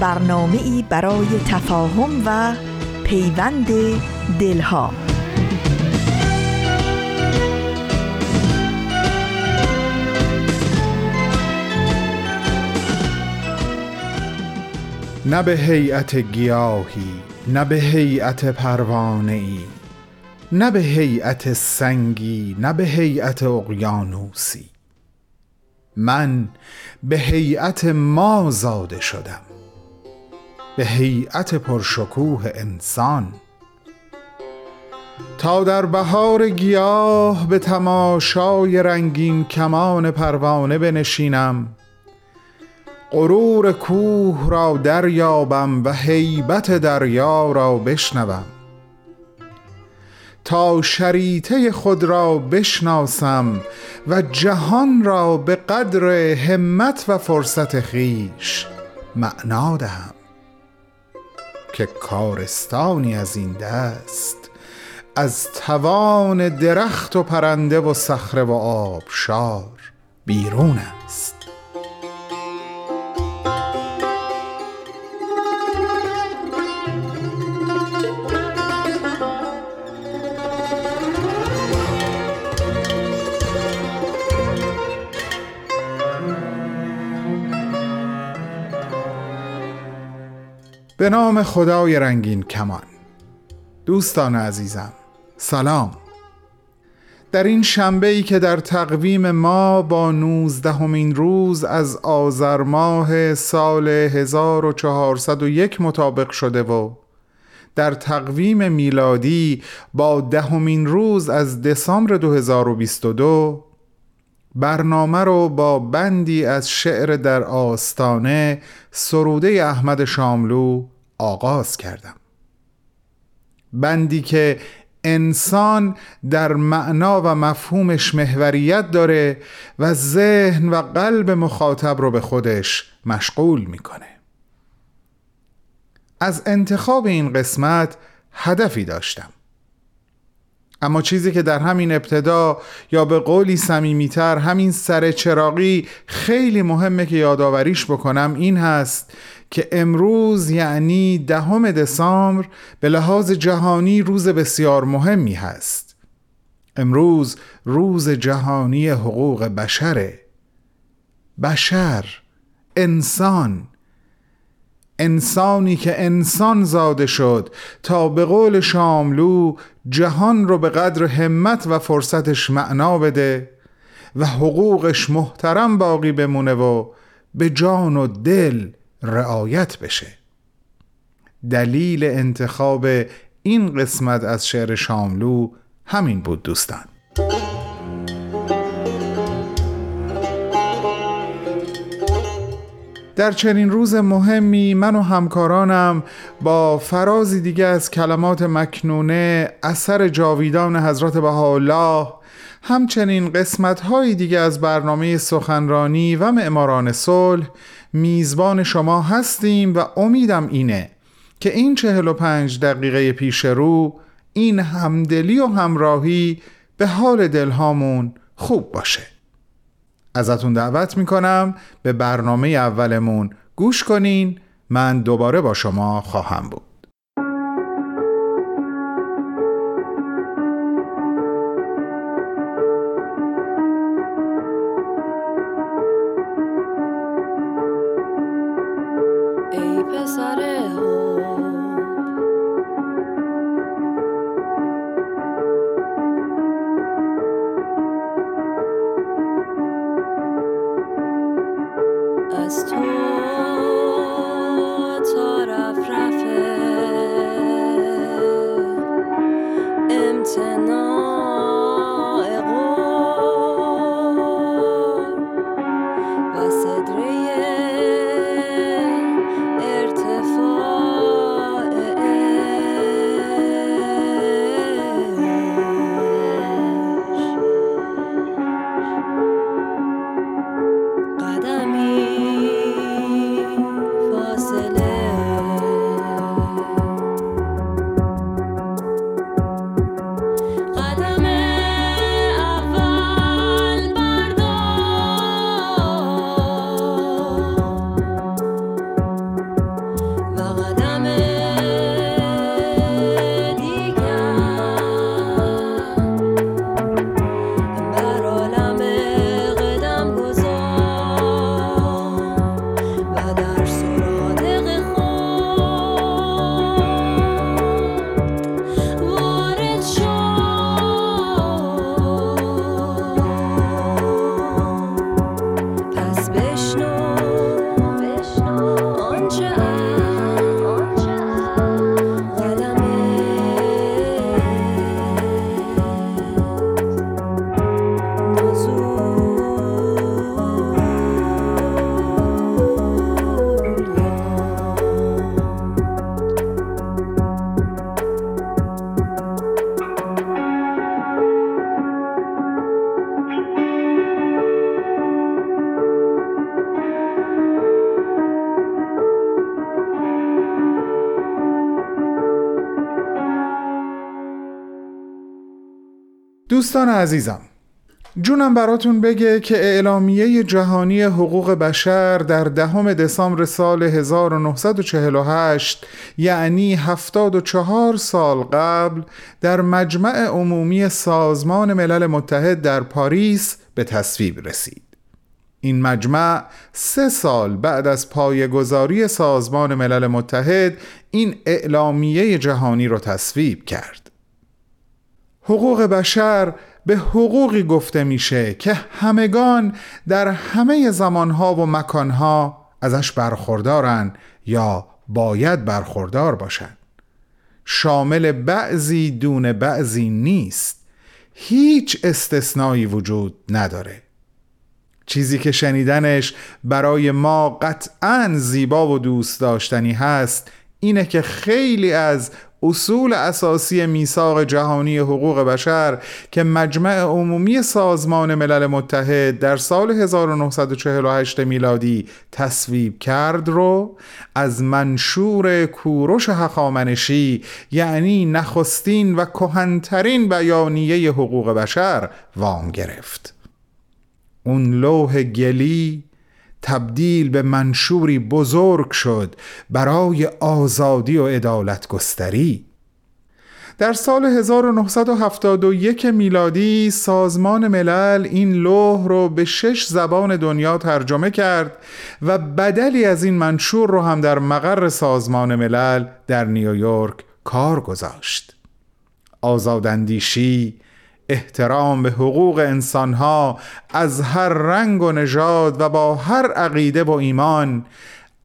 برنامه ای برای تفاهم و پیوند دلها. نه به هیئت گیاهی نه به هیئت پروانه ای نه به هیئت سنگی نه به هیئت اقیانوسی. من به هیئت ما زاده شدم. به هیئت پرشکوه انسان. تا در بهار گیاه به تماشای رنگین کمان پروانه بنشینم غرور کوه را دریابم و هیبت دریا را بشنوم. تا شریطه خود را بشناسم و جهان را به قدر همت و فرصت خیش معنا دهم. که کارستانی از این دست از توان درخت و پرنده و صخره و آبشار بیرون است. به نام خدای رنگین کمان. دوستان عزیزم سلام. در این شنبه ای که در تقویم ما با نوزدهمین روز از آذر ماه سال 1401 مطابق شده و در تقویم میلادی با دهمین روز از دسامبر 2022 برنامه رو با بندی از شعر در آستانه سروده احمد شاملو آغاز کردم. بندی که انسان در معنا و مفهومش محوریت داره و ذهن و قلب مخاطب رو به خودش مشغول می‌کنه. از انتخاب این قسمت هدفی داشتم. اما چیزی که در همین ابتدا یا به قولی سمیمیتر همین سر چراقی خیلی مهمه که یادآوریش بکنم این هست که امروز یعنی دهم دسامبر به لحاظ جهانی روز بسیار مهمی هست. امروز روز جهانی حقوق بشره بشر انسان. انسانی که انسان زاده شد تا به قول شاملو جهان رو به قدر همت و فرصتش معنا بده و حقوقش محترم باقی بمونه و به جان و دل رعایت بشه. دلیل انتخاب این قسمت از شعر شاملو همین بود دوستان. در چنین روز مهمی من و همکارانم با فرازی دیگه از کلمات مکنونه اثر جاویدان حضرت بهاءالله همچنین قسمت های دیگه از برنامه سخنرانی و معماران صلح میزبان شما هستیم و امیدم اینه که این چهل و پنج دقیقه پیش رو این همدلی و همراهی به حال دلهامون خوب باشه. ازتون دعوت می‌کنم به برنامه اولمون گوش کنین. من دوباره با شما خواهم بود. دوستان عزیزم جونم براتون بگه که اعلامیه جهانی حقوق بشر در دهم دسامبر سال 1948 یعنی 74 سال قبل در مجمع عمومی سازمان ملل متحد در پاریس به تصویب رسید. این مجمع سه سال بعد از پایگذاری سازمان ملل متحد این اعلامیه جهانی را تصویب کرد. حقوق بشر به حقوقی گفته میشه که همگان در همه زمانها و مکانها ازش برخوردارن یا باید برخوردار باشند شامل بعضی دون بعضی نیست. هیچ استثنایی وجود نداره. چیزی که شنیدنش برای ما قطعا زیبا و دوست داشتنی هست اینه که خیلی از اصول اساسی میثاق جهانی حقوق بشر که مجمع عمومی سازمان ملل متحد در سال 1948 میلادی تصویب کرد رو از منشور کوروش هخامنشی یعنی نخستین و کهنترین بیانیه حقوق بشر وام گرفت. اون لوح گلی تبدیل به منشوری بزرگ شد برای آزادی و عدالت گستری در سال 1971 میلادی سازمان ملل این لوح رو به شش زبان دنیا ترجمه کرد و بدلی از این منشور رو هم در مقر سازمان ملل در نیویورک کار گذاشت. آزاداندیشی احترام به حقوق انسانها از هر رنگ و نژاد و با هر عقیده و ایمان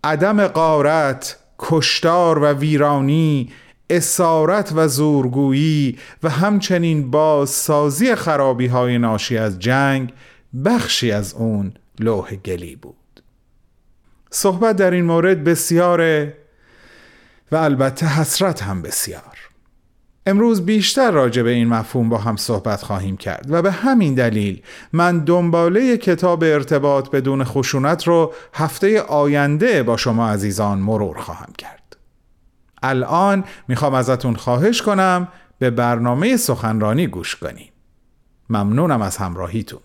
عدم قارت کشتار و ویرانی اسارت و زورگویی و همچنین بازسازی خرابی های ناشی از جنگ بخشی از اون لوح گلی بود. صحبت در این مورد بسیاره و البته حسرت هم بسیار. امروز بیشتر راجع به این مفهوم با هم صحبت خواهیم کرد و به همین دلیل من دنباله کتاب ارتباط بدون خشونت رو هفته آینده با شما عزیزان مرور خواهم کرد. الان می‌خوام ازتون خواهش کنم به برنامه سخنرانی گوش کنیم. ممنونم از همراهیتون.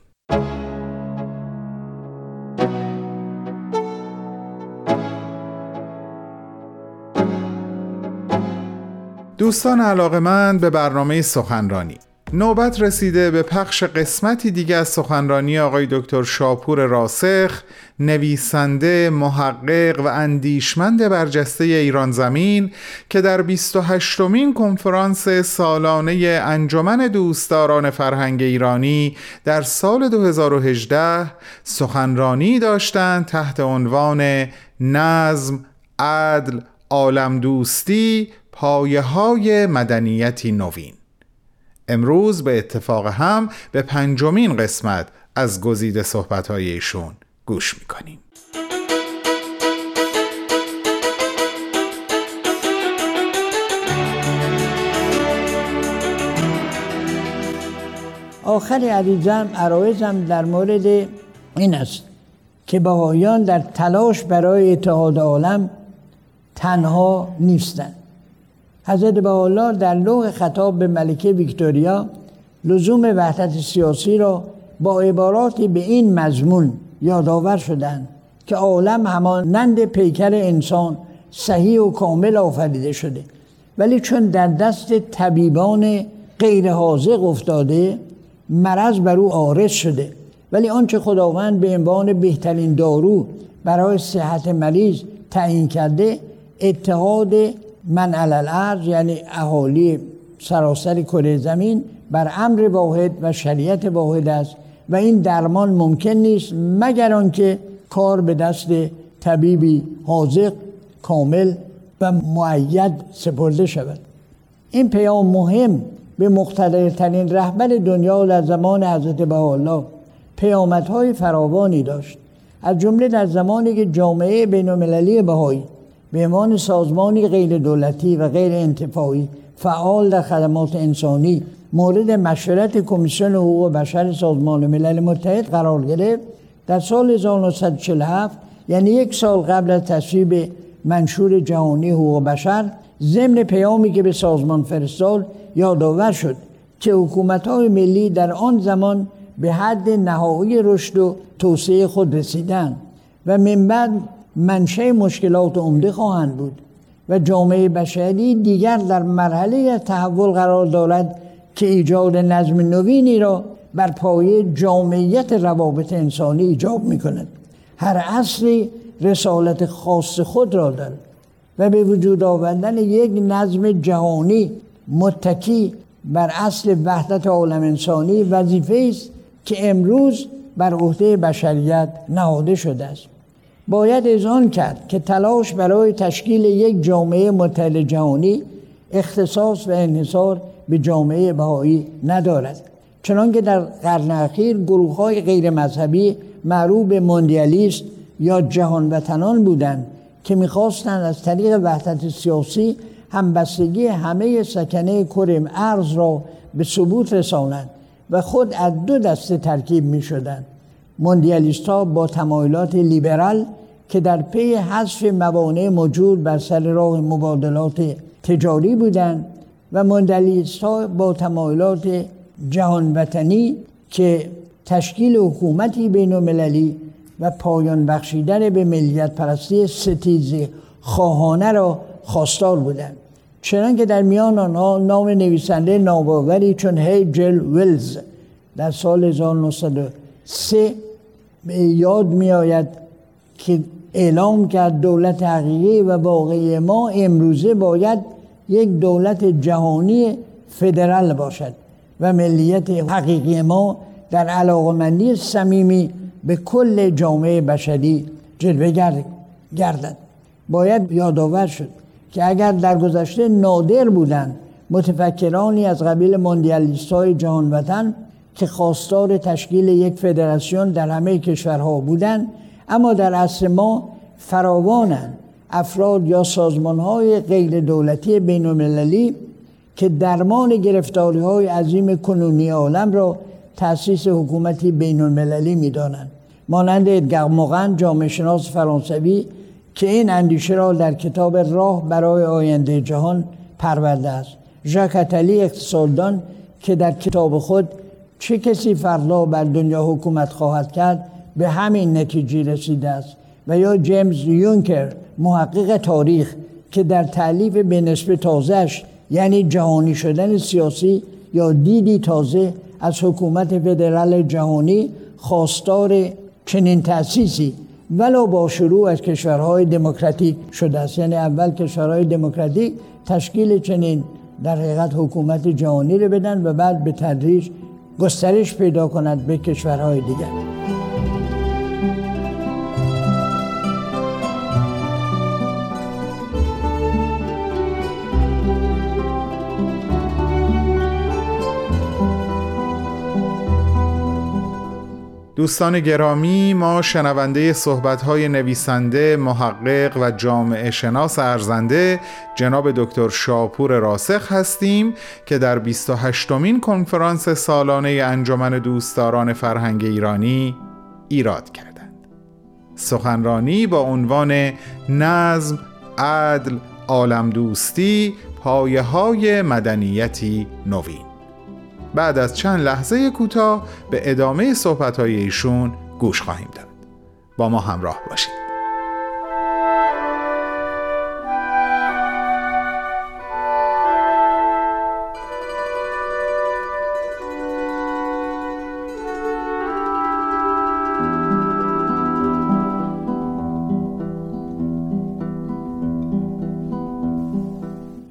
دوستان علاقه من به برنامه سخنرانی. نوبت رسیده به پخش قسمتی دیگه از سخنرانی آقای دکتر شاپور راسخ نویسنده محقق و اندیشمند برجسته ایران زمین که در 28 مین کنفرانس سالانه انجمن دوستداران فرهنگ ایرانی در سال 2018 سخنرانی داشتند تحت عنوان نظم، عدل، عالم دوستی پایه های مدنیتی نوین. امروز به اتفاق هم به پنجمین قسمت از گزیده صحبت ایشون گوش می‌کنیم. آخر عزیزم عرایزم در مورد این است که بهایان در تلاش برای اتحاد عالم تنها نیستند. حضرت بهاءالله در لوح خطاب به ملکه ویکتوریا لزوم وحدت سیاسی را با عباراتی به این مضمون یادآور شدند که عالم همانند پیکر انسان صحیح و کامل آفریده شده. ولی چون در دست طبیبان غیر حاضق افتاده مرض بر او آرز شده. ولی آنچه خداوند به عنوان بهترین دارو برای صحت مریض تعیین کرده اتحاد من علل یعنی اهالی سراسر کره زمین بر امر واحد و شریعت واحد است و این درمان ممکن نیست مگر آنکه کار به دست طبیبی حاضق کامل و معید سپرده شود. این پیام مهم به مقتدرترین رهبر دنیا در زمان حضرت بهاءالله پیامدهای فراوانی داشت. از جمله در زمانی که جامعه بین المللی بهایی به عنوان سازمانی غیر دولتی و غیر انتفاعی فعال در خدمات انسانی مورد مشورت کمیسیون حقوق بشر سازمان ملل متحد قرار گرفت در سال 1947 یعنی یک سال قبل از تصویب منشور جهانی حقوق بشر ضمن پیامی که به سازمان فرستاد یادآور شد که حکومت های ملی در آن زمان به حد نهایی رشد و توسعه خود رسیدن و من بعد منشه مشکلات عمده خواهند بود و جامعه بشری دیگر در مرحله تحول قرار دارد که ایجاد نظم نوینی را بر پایه جامعیت روابط انسانی ایجاب می کند هر عصری رسالت خاص خود را دارد و به وجود آوردن یک نظم جهانی متکی بر اصل وحدت عالم انسانی وظیفه است که امروز بر عهده بشریت نهاده شده است. باید اذعان کرد که تلاش برای تشکیل یک جامعه متحد جهانی اختصاص و انحصار به جامعه بهایی ندارد. چنانکه در قرن اخیر گروه های غیر مذهبی معروف به موندیالیست یا جهان وطنان بودند که می‌خواستند از طریق وحدت سیاسی همبستگی همه سکنه کرم ارز را به ثبوت رسانند و خود از دو دسته ترکیب می موندیالیست ها با تمایلات لیبرال که در پی حذف موانع موجود بر سر راه مبادلات تجاری بودند و موندیالیست ها با تمایلات جهان وطنی که تشکیل حکومتی بین المللی و پایان بخشیدن به ملیت پرستی ستیز خواهانه را خواستار بودند. چنانکه در میان آنها نام نویسنده ناباوری چون هیجل ویلز در سال 1903 به یاد می آید که اعلام کرد دولت حقیقی و واقعی ما امروزه باید یک دولت جهانی فدرال باشد و ملیت حقیقی ما در علاقمندی صمیمی به کل جامعه بشری جلوه گردد. باید یادآور شد که اگر در گذشته نادر بودند متفکرانی از قبیل ماندیالیست های جهان وطن که خواستار تشکیل یک فدراسیون در همه کشورها بودند اما در عصر ما فراوانند افراد یا سازمان های غیر دولتی بین المللی که درمان گرفتاری های عظیم کنونی عالم را تأسیس حکومتی بین المللی می دانند. مانند ادگر موغن جامعه شناس فرانسوی که این اندیشه را در کتاب راه برای آینده جهان پرورده است ژاک اتلی اقتصاددان که در کتاب خود چه کسی فردا بر دنیا حکومت خواهد کرد؟ به همین نتیجه رسیده است. و یا جیمز یونکر محقق تاریخ که در تعلیف به نسبه تازهش یعنی جهانی شدن سیاسی یا دیدی تازه از حکومت فدرال جهانی خواستار چنین تأسیسی ولو با شروع از کشورهای دموکراتیک شده است. یعنی اول کشورهای دموکراتیک تشکیل چنین در حقیقت حکومت جهانی رو بدن و بعد به تدریج گسترش پیدا کند به کشورهای دیگر. دوستان گرامی ما شنونده صحبت‌های نویسنده، محقق و جامعه شناس ارزنده جناب دکتر شاپور راسخ هستیم که در 28مین کنفرانس سالانه انجمن دوستداران فرهنگ ایرانی ایراد کردند. سخنرانی با عنوان نظم، عدل، عالم دوستی، پایه های مدنیتی نوین بعد از چند لحظه کوتاه به ادامه صحبت‌های ایشون گوش خواهیم داد. با ما همراه باشید.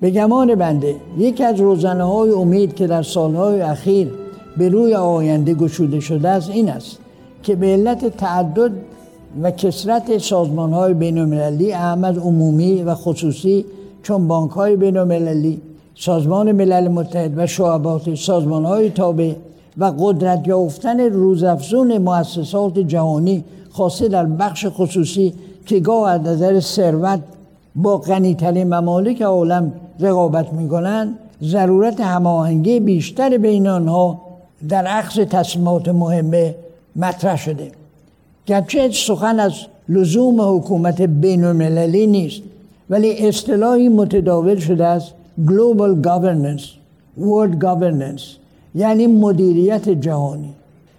به گمان بنده یکی از روزنه های امید که در سالهای اخیر به روی آینده گشوده شده است این است که به علت تعدد و کسرت سازمان های بین المللی احمد عمومی و خصوصی چون بانک های بین المللی سازمان ملل متحد و شعبات سازمان های تابع و قدرت یافتن روزافزون مؤسسات جهانی خاصه در بخش خصوصی که گاه از نظر ثروت با غنیترین ممالک عالم رقابت می‌کنند ضرورت هماهنگی بیشتر بین آنها در عکس تصمیمات مهمه مطرح شده. گرچه سخن از لزوم حکومت بین المللی نیست ولی اصطلاحی متداول شده است Global Governance World Governance یعنی مدیریت جهانی.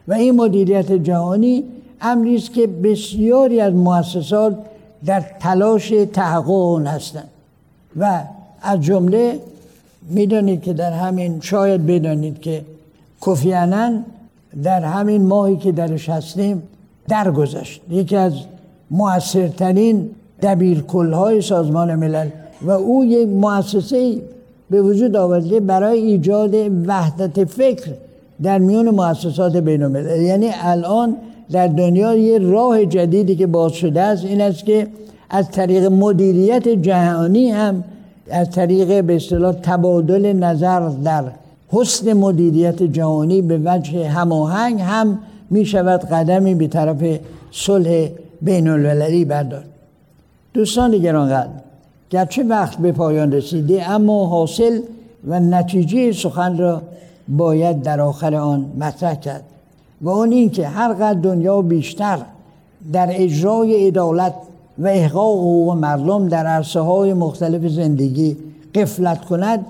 و این مدیریت جهانی امری است که بسیاری از مؤسسات در تلاش تحقق اون هستند و از جمله می‌دانید که در همین شاید بدانید که کوفیانن در همین ماهی که درش هستیم درگذشت. یکی از موثرترین دبیرکلهای سازمان ملل و او یک مؤسسه به وجود آورده برای ایجاد وحدت فکر در میون مؤسسات بین الملل یعنی الان در دنیا یه راه جدیدی که باز شده است این است که از طریق مدیریت جهانی هم از طریق به اصطلاح تبادل نظر در حسن مدیریت جهانی به وجه هماهنگ هم می شود قدمی به طرف صلح بین المللی بردار دوستان گرانقدر گرچه وقت به پایان رسیده اما حاصل و نتیجه سخن را باید در آخر آن مطرح کرد. و اون این که هر قدر دنیا بیشتر در اجرای عدالت و احقاق حقوق مردم در عرصه های مختلف زندگی قفلت کند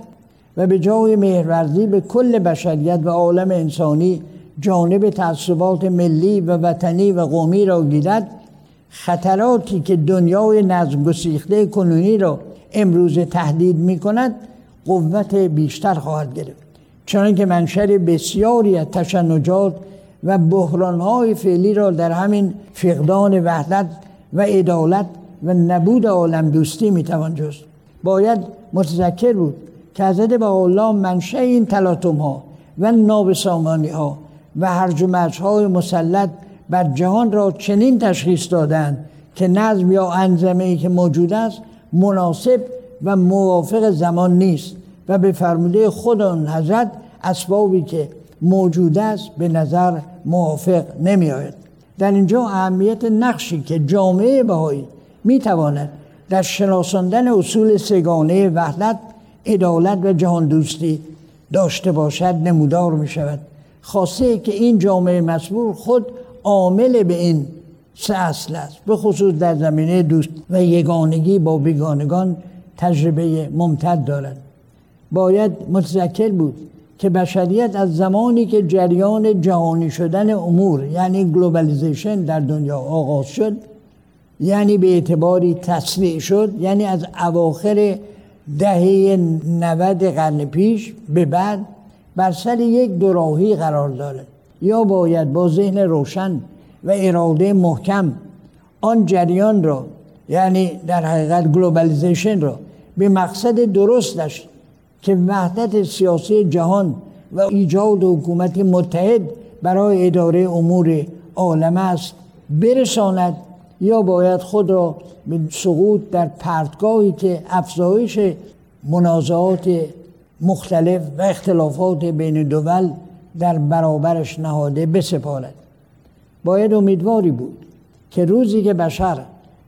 و به جای مهرورزی به کل بشریت و عالم انسانی جانب تعصبات ملی و وطنی و قومی را گیرد خطراتی که دنیای نظم گسیخته کنونی را امروز تهدید می کند قوت بیشتر خواهد گرفت. چون که منشر بسیاری از تشنجات و بحرانهای فعلی را در همین فقدان وحدت و عدالت و نبود عالم دوستی می‌توان جست. باید متذکر بود که حضرت به الله منشه این تلاطم ها و نابسامانی ها و هرج و های مسلط بر جهان را چنین تشخیص دادند که نظم یا انظمه ای که موجود است مناسب و موافق زمان نیست و به فرموده خود آن حضرت اسبابی که موجود است به نظر موافق نمی آید در اینجا اهمیت نقشی که جامعه بهایی می تواند در شناساندن اصول سگانه وحدت عدالت و جهان دوستی داشته باشد نمودار می شود خاصه که این جامعه مزبور خود عامل به این سه اصل است. به خصوص در زمینه دوستی و یگانگی با بیگانگان تجربه ممتد دارد. باید متذکر بود که بشریت از زمانی که جریان جهانی شدن امور یعنی globalization در دنیا آغاز شد یعنی به اعتباری تسریع شد یعنی از اواخر دهه 90 قرن پیش به بعد بر سر یک دوراهی قرار دارد یا باید با ذهن روشن و اراده محکم آن جریان را یعنی در حقیقت globalization را به مقصد درستش که وحدت سیاسی جهان و ایجاد حکومت متحد برای اداره امور عالم است برساند یا باید خود را به سقوط در پرتگاهی که افزایش منازعات مختلف و اختلافات بین دول در برابرش نهاده بسپارد. باید امیدواری بود که روزی که بشر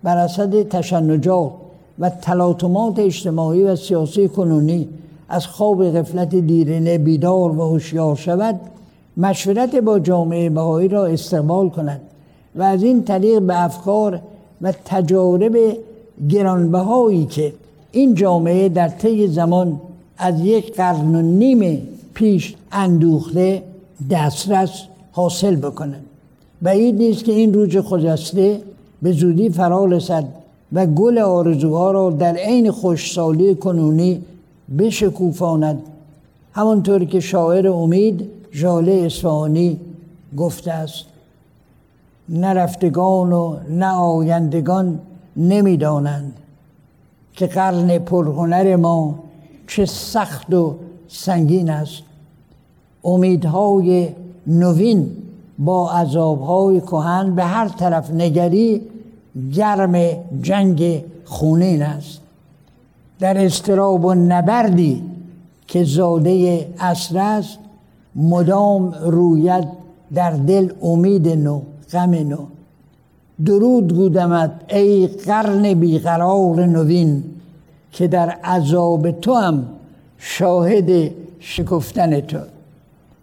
بر اصد تشنجات و تلاطمات اجتماعی و سیاسی کنونی از خواب غفلت دیرینه بیدار و هوشیار شود مشورت با جامعه بهایی را استقبال کند و از این طریق به افکار و تجارب گرانبهایی که این جامعه در طی زمان از یک قرن و نیم پیش اندوخته دسترس حاصل بکنند بعید نیست که این روز خجسته به زودی فرا رسد و گل آرزوها را در عین خوشسالی کنونی بشکوفاند. همانطور که شاعر امید ژاله اصفهانی گفته است نرفتگان و نه آیندگان نمی‌دانند که قرن پرهنر ما چه سخت و سنگین است. امیدهای نوین با عذابهای کهن به هر طرف نگری گرم جنگ خونین است. در استراب و نبردی که زاده اصر است مدام رویت در دل امید نو غم نو. درود گودمت ای قرن بیقرار نوین که در عذاب تو هم شاهد شکفتن تو.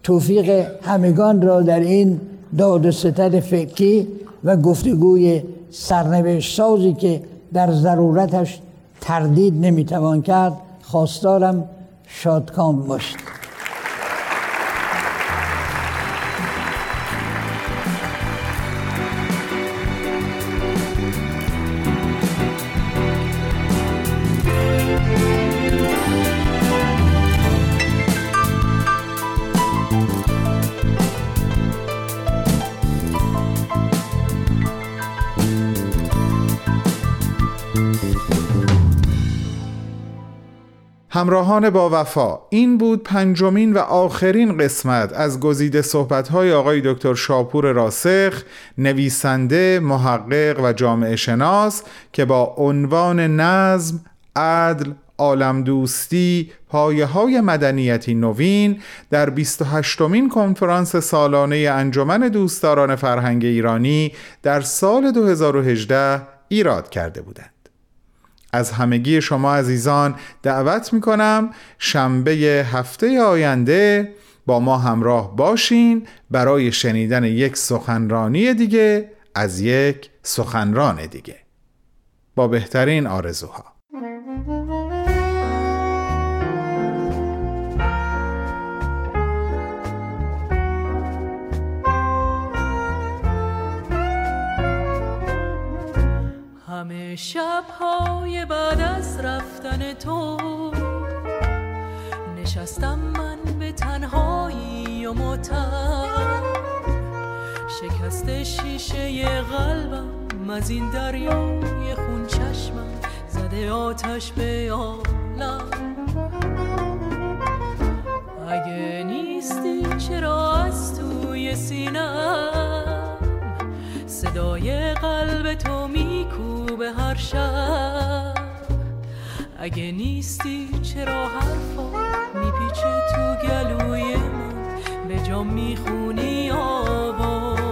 توفیق همگان را در این داد و ستد فکری و گفتگوی سرنوشت سازی که در ضرورتش تردید نمی‌توان کرد. خواستارم شادکام باشید همراهان با وفا این بود پنجمین و آخرین قسمت از گزیده صحبت‌های آقای دکتر شاپور راسخ نویسنده، محقق و جامعه شناس که با عنوان نظم، عدل، عالم دوستی پایه های مدنیتی نوین در 28 مین کنفرانس سالانه انجمن دوستداران فرهنگ ایرانی در سال 2018 ایراد کرده بودند. از همگی شما عزیزان دعوت می کنم شنبه هفته آینده با ما همراه باشین برای شنیدن یک سخنرانی دیگه از یک سخنران دیگه. با بهترین آرزوها. شبهای بعد از رفتن تو. نشستم من به تنهایی و متر شکست شیشه قلبم از این دریای خون چشمم زده آتش به عالم. اگه نیستی چرا از توی سینم؟ صدای قلب تو میکوبه هر شب. اگه نیستی چرا حرفا میپیچه تو گلوی من؟ به جا می‌خونی آواز.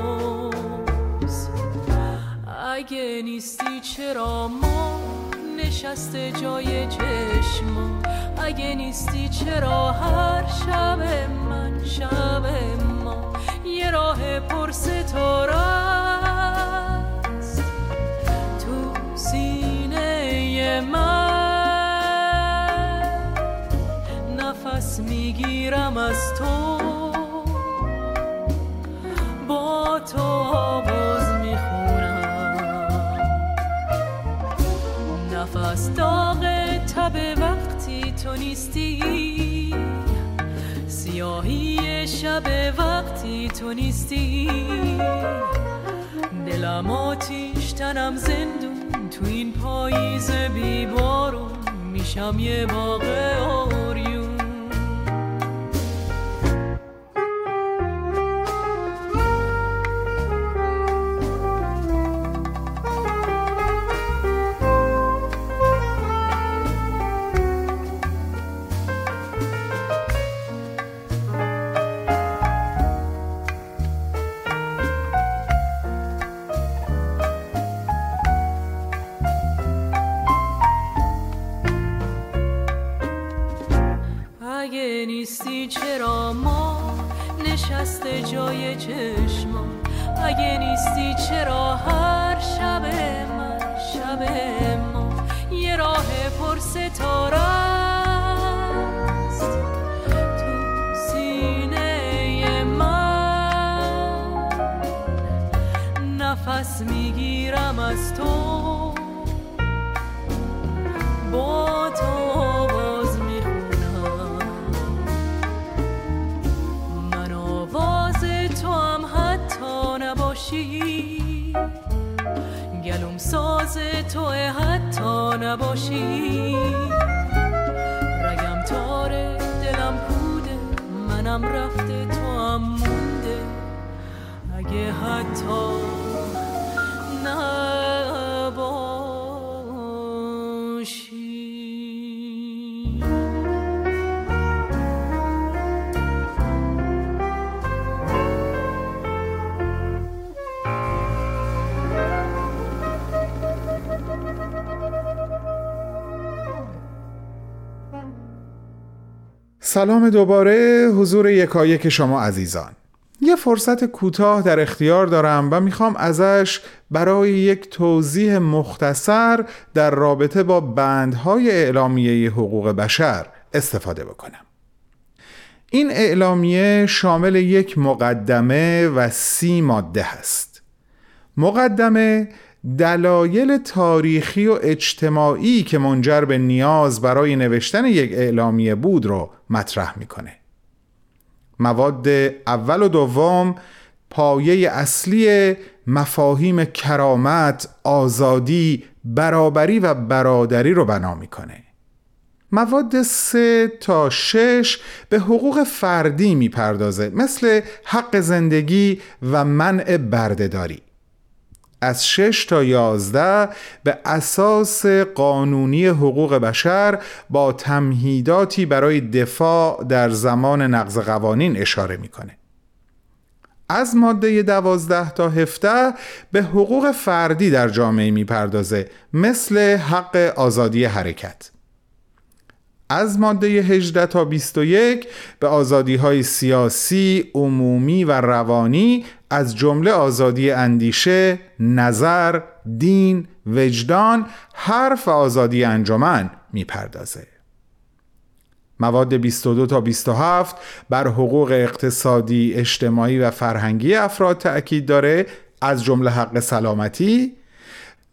اگه نیستی چرا ما نشسته جای چشما اگه نیستی چرا هر شب من شب ما؟ یه راه پر ستاره می‌گیرم از تو. با تو آواز می‌خونم. نفس داغ تب وقتی تو نیستی. سیاهی شب وقتی تو نیستی. دلم آتیش تنم زندون تو این پاییز بیبارون میشم یه باغ پر ستاره است. تو سینه من. نفس می‌گیرم از تو. ساز تو حتی نباشی. رگم تاره دلم کوده منم رفته تو هم مونده. اگه حتی سلام دوباره حضور یکایک شما عزیزان. یه فرصت کوتاه در اختیار دارم و می‌خوام ازش برای یک توضیح مختصر در رابطه با بندهای اعلامیه حقوق بشر استفاده بکنم. این اعلامیه شامل یک مقدمه و سی ماده هست. مقدمه دلایل تاریخی و اجتماعی که منجر به نیاز برای نوشتن یک اعلامیه بود رو مطرح می‌کنه. مواد اول و دوم پایه اصلی مفاهیم کرامت، آزادی، برابری و برادری رو بنا می‌کنه. مواد 3 تا 6 به حقوق فردی می‌پردازه مثل حق زندگی و منع بردهداری. از 6 تا 11 به اساس قانونی حقوق بشر با تمهیداتی برای دفاع در زمان نقض قوانین اشاره می‌کنه. از ماده 12 تا 17 به حقوق فردی در جامعه می‌پردازه مثل حق آزادی حرکت. از ماده 18 تا 21 به آزادی های سیاسی، عمومی و روانی از جمله آزادی اندیشه، نظر، دین، وجدان، حرف و آزادی انجمن می‌پردازه. مواد 22 تا 27 بر حقوق اقتصادی، اجتماعی و فرهنگی افراد تأکید داره از جمله حق سلامتی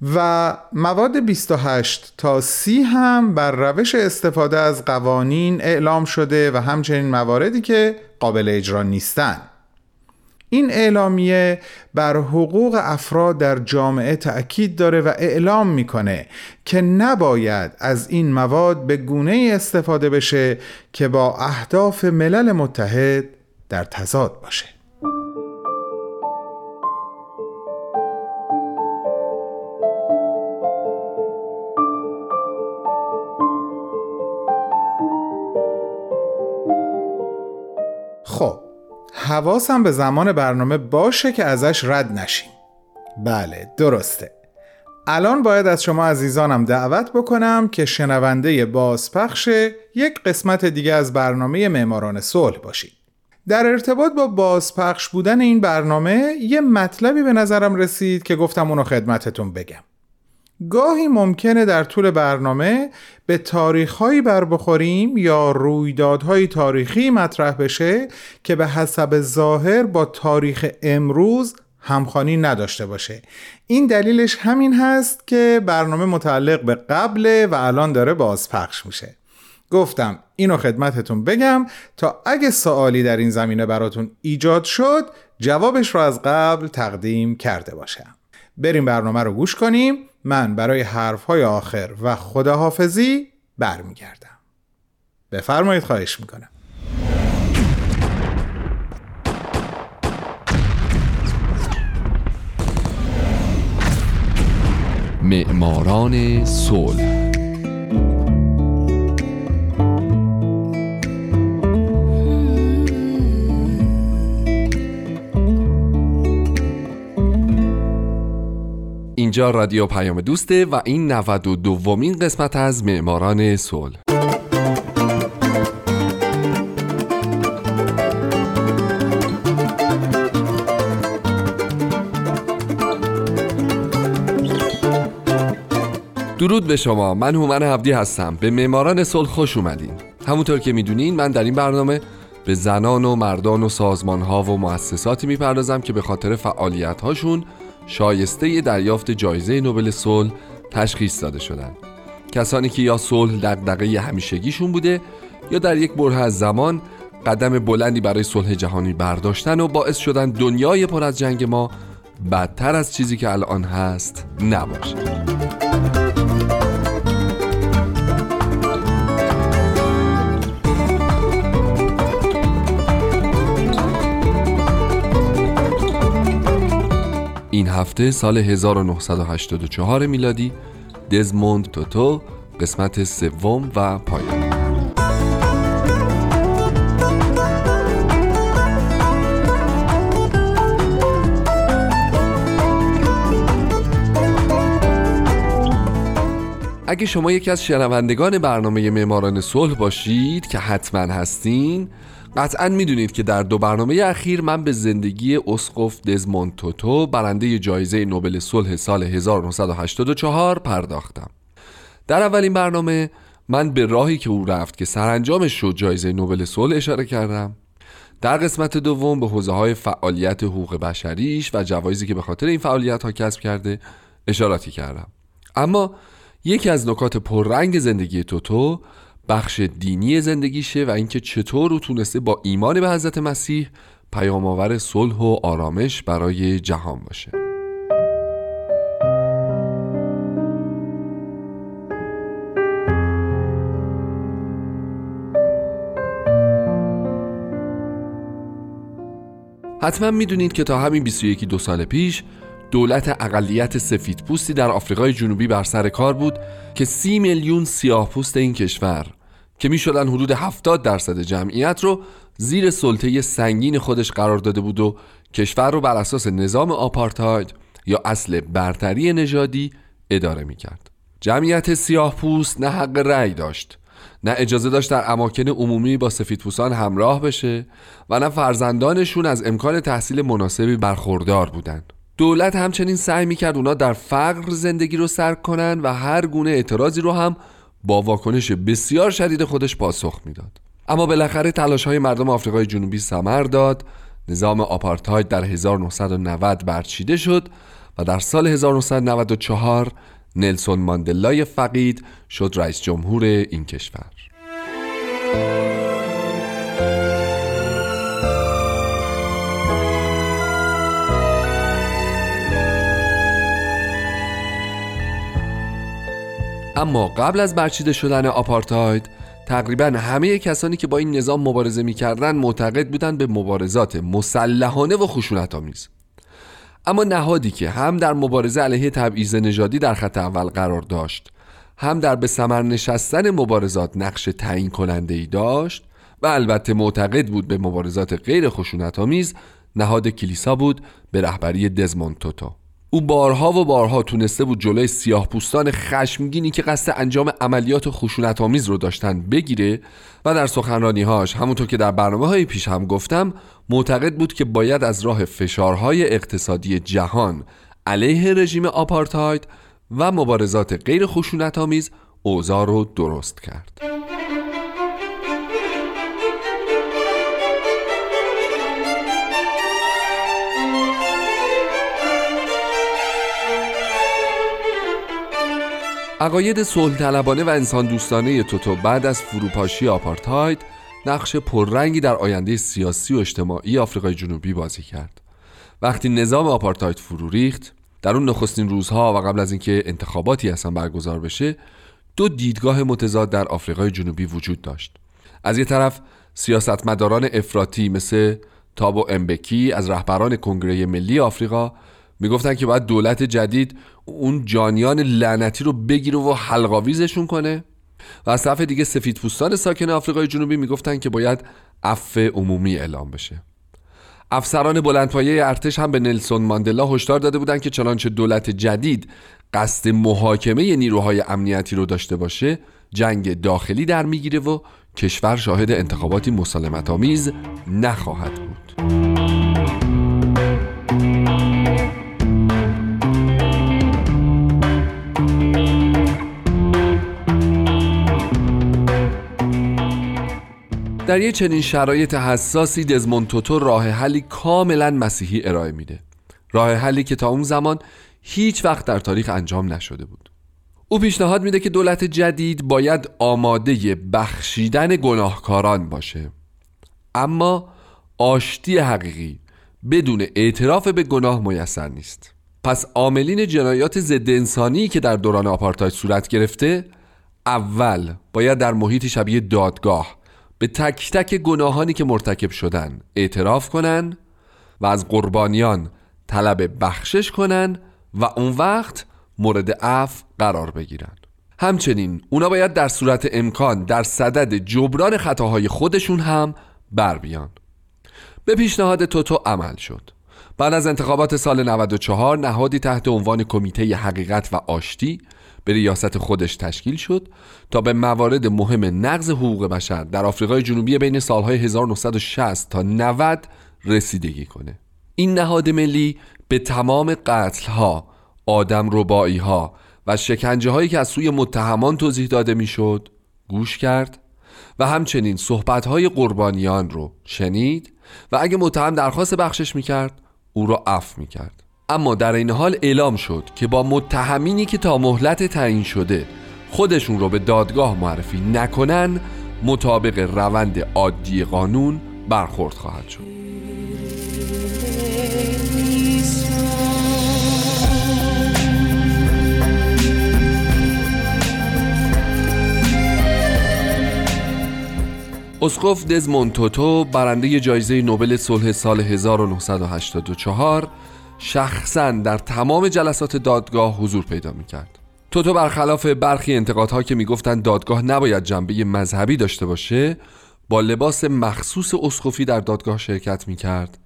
و مواد 28 تا 30 هم بر روش استفاده از قوانین اعلام شده و همچنین مواردی که قابل اجرا نیستند. این اعلامیه بر حقوق افراد در جامعه تأکید داره و اعلام می‌کنه که نباید از این مواد به گونه استفاده بشه که با اهداف ملل متحد در تضاد باشه حواسم به زمان برنامه باشه که ازش رد نشیم. بله درسته. الان باید از شما عزیزانم دعوت بکنم که شنونده بازپخش یک قسمت دیگه از برنامه معماران صلح باشید. در ارتباط با بازپخش بودن این برنامه یه مطلبی به نظرم رسید که گفتم اونو خدمتتون بگم. گاهی ممکنه در طول برنامه به تاریخهایی بر بخوریم یا رویدادهای تاریخی مطرح بشه که به حسب ظاهر با تاریخ امروز همخوانی نداشته باشه. این دلیلش همین هست که برنامه متعلق به قبله و الان داره بازپخش میشه. گفتم اینو خدمتتون بگم تا اگه سوالی در این زمینه براتون ایجاد شد جوابش رو از قبل تقدیم کرده باشم. بریم برنامه رو گوش کنیم. من برای حرفهای آخر و خداحافظی برمیگردم. بفرمایید خواهش می‌کنم. معماران صلح اینجا رادیو پیام دوسته و این 92 دومین قسمت از معماران صلح. درود به شما. من هومن هفدی هستم. به معماران صلح خوش اومدین. همونطور که می‌دونین من در این برنامه به زنان و مردان و سازمان ها و مؤسساتی می‌پردازم که به خاطر فعالیت هاشون شایسته دریافت جایزه نوبل صلح تشخیص داده شدند. کسانی که یا صلح دغدغه همیشگیشون بوده یا در یک بره از زمان قدم بلندی برای صلح جهانی برداشتن و باعث شدن دنیای پر از جنگ ما بدتر از چیزی که الان هست نباشه. این هفته سال 1984 میلادی دزموند توتو قسمت سوم و پایان. اگه شما یکی از شنوندگان برنامه معماران صلح باشید که حتما هستین قطعا می‌دونید که در دو برنامه اخیر من به زندگی اسقف دزموند توتو برنده جایزه نوبل صلح سال 1984 پرداختم. در اولین برنامه من به راهی که او رفت که سرانجامش شد جایزه نوبل صلح اشاره کردم. در قسمت دوم به حوزه های فعالیت حقوق بشریش و جوایزی که به خاطر این فعالیت ها کسب کرده اشاراتی کردم. اما یکی از نکات پررنگ زندگی توتو بخش دینی زندگیشه و اینکه چطور او تونسته با ایمان به حضرت مسیح پیام آور صلح و آرامش برای جهان باشه. حتما می‌دونید که تا همین 21 دو سال پیش دولت اقلیت سفید پوستی در آفریقای جنوبی بر سر کار بود که سی میلیون سیاه پوست این کشور که می شدن حدود 70 درصد جمعیت رو زیر سلطه سنگین خودش قرار داده بود و کشور رو بر اساس نظام آپارتاید یا اصل برتری نژادی اداره می کرد. جمعیت سیاه پوست نه حق رأی داشت نه اجازه داشت در اماکن عمومی با سفیدپوستان همراه بشه و نه فرزندانشون از امکان تحصیل مناسبی برخوردار بودند. دولت همچنین سعی می‌کرد اونا در فقر زندگی رو سر کنن و هر گونه اعتراضی رو هم با واکنش بسیار شدید خودش پاسخ می‌داد. اما بالاخره تلاش های مردم آفریقای جنوبی ثمر داد. نظام آپارتاید در 1990 برچیده شد و در سال 1994 نلسون ماندلای فقید شد رئیس جمهور این کشور. اما قبل از برچیده شدن آپارتاید تقریبا همه کسانی که با این نظام مبارزه می‌کردن معتقد بودند به مبارزات مسلحانه و خشونت آمیز. اما نهادی که هم در مبارزه علیه تبعیض نژادی در خط اول قرار داشت هم در به ثمر نشستن مبارزات نقش تعیین کننده ای داشت و البته معتقد بود به مبارزات غیر خشونت آمیز نهاد کلیسا بود به رهبری دزموند توتو او بارها و بارها تونسته بود جلوی سیاه پوستان خشمگینی که قصد انجام عملیات خشونت آمیز رو داشتن بگیره و در سخنرانیهاش همونطور که در برنامه های پیش هم گفتم معتقد بود که باید از راه فشارهای اقتصادی جهان علیه رژیم آپارتاید و مبارزات غیر خشونت آمیز اوضاع رو درست کرد. عقاید صلح طلبانه و انسان دوستانه توتو بعد از فروپاشی آپارتاید نقش پررنگی در آینده سیاسی و اجتماعی آفریقای جنوبی بازی کرد. وقتی نظام آپارتاید فرو ریخت، در اون نخستین روزها و قبل از اینکه انتخاباتی اصلا برگزار بشه، دو دیدگاه متضاد در آفریقای جنوبی وجود داشت. از یه طرف سیاستمداران افراطی مثل تابو امبکی از رهبران کنگره ملی آفریقا می‌گفتن که باید دولت جدید اون جانیان لعنتی رو بگیره و حلقاویزشون کنه. و از طرف دیگه سفید پوستان ساکن آفریقای جنوبی می‌گفتن که باید عفو عمومی اعلام بشه. افسران بلندپایه ارتش هم به نلسون ماندلا هشدار داده بودند که چنانچه دولت جدید قصد محاکمه نیروهای امنیتی رو داشته باشه جنگ داخلی در می‌گیره و کشور شاهد انتخاباتی مسالمت آمیز نخواهد بود. در یه چنین شرایط حساسی دزموند توتو راه حلی کاملا مسیحی ارائه میده. راه حلی که تا اون زمان هیچ وقت در تاریخ انجام نشده بود. او پیشنهاد میده که دولت جدید باید آماده بخشیدن گناهکاران باشه. اما آشتی حقیقی بدون اعتراف به گناه میسر نیست. پس عاملین جنایات ضد انسانی که در دوران آپارتاید صورت گرفته اول باید در محیطی شبیه دادگاه به تک تک گناهانی که مرتکب شدن اعتراف کنن و از قربانیان طلب بخشش کنن و اون وقت مورد عفو قرار بگیرن. همچنین اونا باید در صورت امکان در صدد جبران خطاهای خودشون هم بر بیان. به پیشنهاد توتو عمل شد. بعد از انتخابات سال 94 نهادی تحت عنوان کمیته حقیقت و آشتی به ریاست خودش تشکیل شد تا به موارد مهم نقض حقوق بشر در آفریقای جنوبی بین سالهای 1960 تا 90 رسیدگی کنه. این نهاد ملی به تمام قتلها آدم ربایی ها و شکنجه هایی که از سوی متهمان توضیح داده می‌شد گوش کرد و همچنین صحبت های قربانیان رو شنید و اگه متهم درخواست بخشش می‌کرد او را عفو می‌کرد. اما در این حال اعلام شد که با متهمینی که تا مهلت تعیین شده خودشون رو به دادگاه معرفی نکنن مطابق روند عادی قانون برخورد خواهد شد. اسقف دزموند توتو برنده جایزه نوبل صلح سال 1984 شخصا در تمام جلسات دادگاه حضور پیدا می‌کرد. توتو برخلاف برخی انتقادها که می‌گفتند دادگاه نباید جنبه مذهبی داشته باشه با لباس مخصوص اسقفی در دادگاه شرکت می‌کرد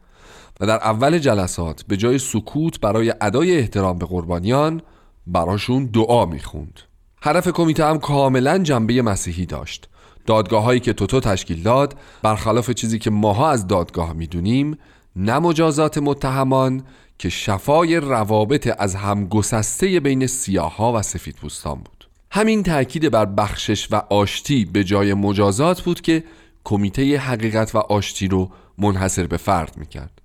و در اول جلسات به جای سکوت برای ادای احترام به قربانیان براشون دعا می‌خوند. هدف کمیته هم کاملا جنبه مسیحی داشت. دادگاه هایی که توتو تشکیل داد برخلاف چیزی که ماها از دادگاه می‌دونیم نه مجازات متهمان که شفای روابط از همگسسته بین سیاها و سفید پوستان بود. همین تاکید بر بخشش و آشتی به جای مجازات بود که کمیته حقیقت و آشتی رو منحصر به فرد می‌کرد.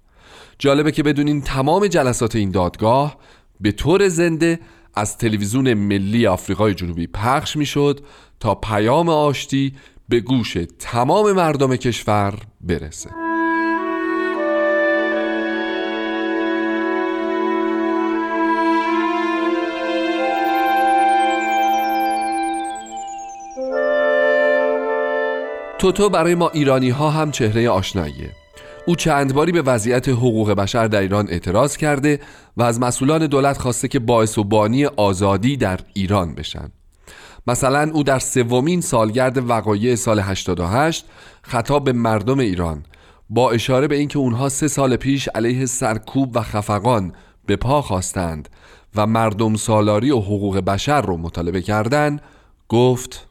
جالبه که بدونین تمام جلسات این دادگاه به طور زنده از تلویزیون ملی آفریقای جنوبی پخش می‌شد تا پیام آشتی به گوش تمام مردم کشور برسه. توتو برای ما ایرانی ها هم چهره آشناییه. او چند باری به وضعیت حقوق بشر در ایران اعتراض کرده و از مسئولان دولت خواسته که باعث و بانی آزادی در ایران بشن. مثلا او در سومین سالگرد وقایع سال 88 خطاب به مردم ایران با اشاره به اینکه اونها سه سال پیش علیه سرکوب و خفقان به پا خواستند و مردم سالاری و حقوق بشر رو مطالبه کردند گفت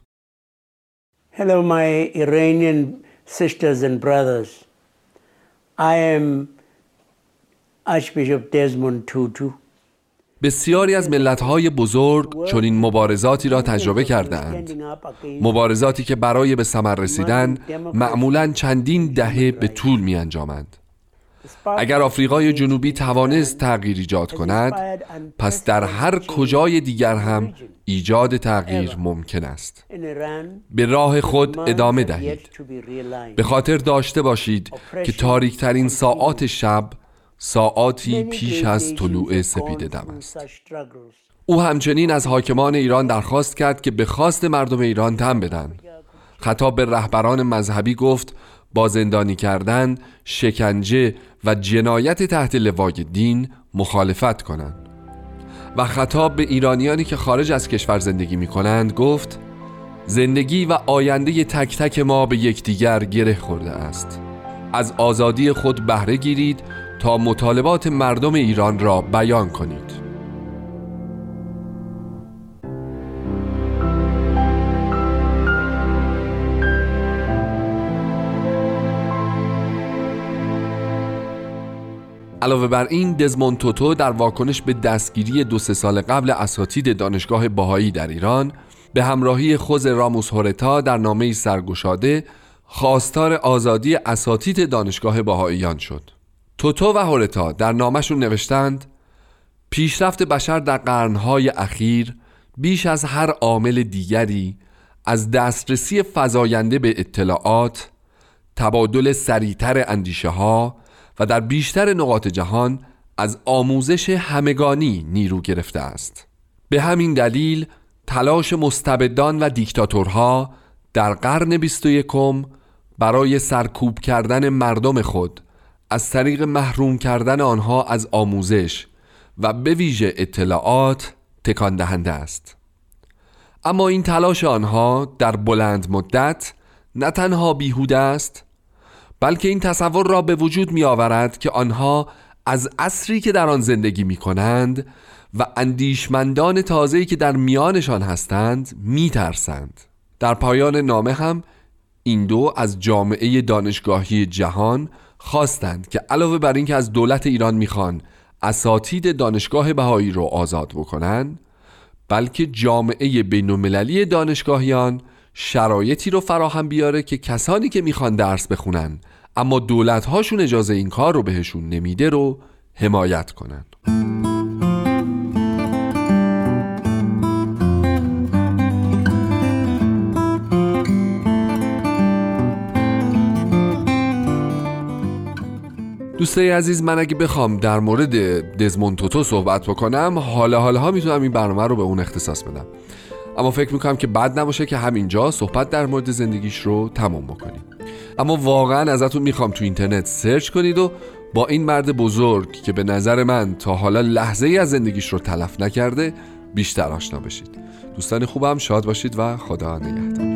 Hello my Iranian sisters and brothers. I am Archbishop Desmond Tutu. بسیاری از ملتهای بزرگ چنین مبارزاتی را تجربه کردند مبارزاتی که برای به ثمر رسیدن معمولا چندین دهه به طول می انجامند اگر آفریقای جنوبی توانست تغییر ایجاد کند پس در هر کجای دیگر هم ایجاد تغییر ممکن است. به راه خود ادامه دهید. به خاطر داشته باشید که تاریکترین ساعات شب ساعاتی پیش از طلوع سپید دم است. او همچنین از حاکمان ایران درخواست کرد که به خواست مردم ایران تن بدن. خطاب به رهبران مذهبی گفت با زندانی کردن، شکنجه و جنایت تحت لوای دین مخالفت کنند. و خطاب به ایرانیانی که خارج از کشور زندگی می کنند گفت زندگی و آینده تک تک ما به یکدیگر گره خورده است. از آزادی خود بهره گیرید تا مطالبات مردم ایران را بیان کنید. علاوه بر این دزموند توتو در واکنش به دستگیری دو سه سال قبل اساتید دانشگاه باهایی در ایران به همراهی خود راموس هورتا در نامه سرگشاده خواستار آزادی اساتید دانشگاه باهاییان شد. توتو و هورتا در نامشون نوشتند پیشرفت بشر در قرنهای اخیر بیش از هر عامل دیگری از دسترسی فزاینده به اطلاعات تبادل سریعتر اندیشه ها و در بیشتر نقاط جهان از آموزش همگانی نیرو گرفته است. به همین دلیل تلاش مستبدان و دیکتاتورها در قرن بیست و یکم برای سرکوب کردن مردم خود از طریق محروم کردن آنها از آموزش و به ویژه اطلاعات تکان دهنده است. اما این تلاش آنها در بلند مدت نه تنها بیهوده است بلکه این تصور را به وجود می آورد که آنها از عصری که در آن زندگی می کنند و اندیشمندان تازه‌ای که در میانشان هستند می ترسند. در پایان نامه هم این دو از جامعه دانشگاهی جهان خواستند که علاوه بر اینکه از دولت ایران می‌خوان اساتید دانشگاه بهایی رو آزاد بکنن بلکه جامعه بین دانشگاهیان شرایطی رو فراهم بیاره که کسانی که می‌خوان درس بخونن اما دولت هاشون اجازه این کار رو بهشون نمیده رو حمایت کنن. دوستای عزیز من اگه بخوام در مورد دزموند توتو صحبت بکنم حالا حالا می‌تونم این برنامه رو به اون اختصاص بدم. اما فکر می‌کنم که بد نباشه که همینجا صحبت در مورد زندگیش رو تمام بکنیم. اما واقعا ازتون می‌خوام تو اینترنت سرچ کنید و با این مرد بزرگ که به نظر من تا حالا لحظه ای از زندگیش رو تلف نکرده بیشتر آشنا بشید. دوستان خوبم شاد باشید و خدا نگهدار.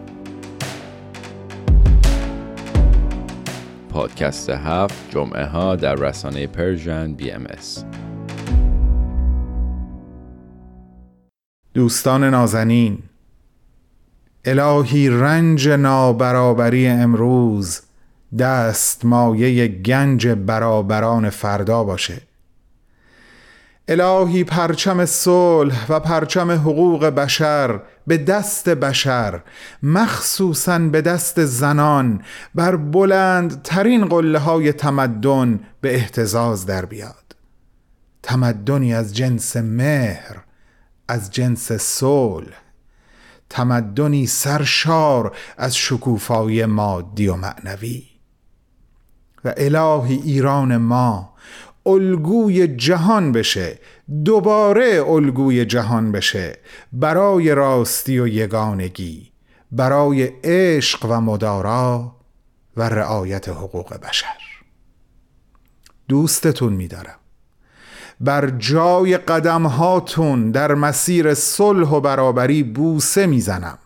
پادکست هفت جمعه ها در رسانه Persian BMS. دوستان نازنین الهی رنج نابرابری امروز دست مایه گنج برابران فردا باشه الهی پرچم صلح و پرچم حقوق بشر به دست بشر مخصوصا به دست زنان بر بلند ترین قله های تمدن به احتزاز در بیاد. تمدنی از جنس مهر از جنس صلح. تمدنی سرشار از شکوفای مادی و معنوی. و الهی ایران ما الگوی جهان بشه دوباره الگوی جهان بشه برای راستی و یگانگی برای عشق و مدارا و رعایت حقوق بشر. دوستتون میدارم. بر جای قدم هاتون در مسیر صلح و برابری بوسه می‌زنم.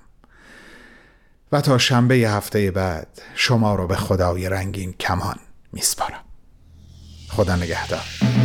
و تا شنبه هفته بعد شما رو به خدای رنگین کمان میسپارم. خدا نگهدار.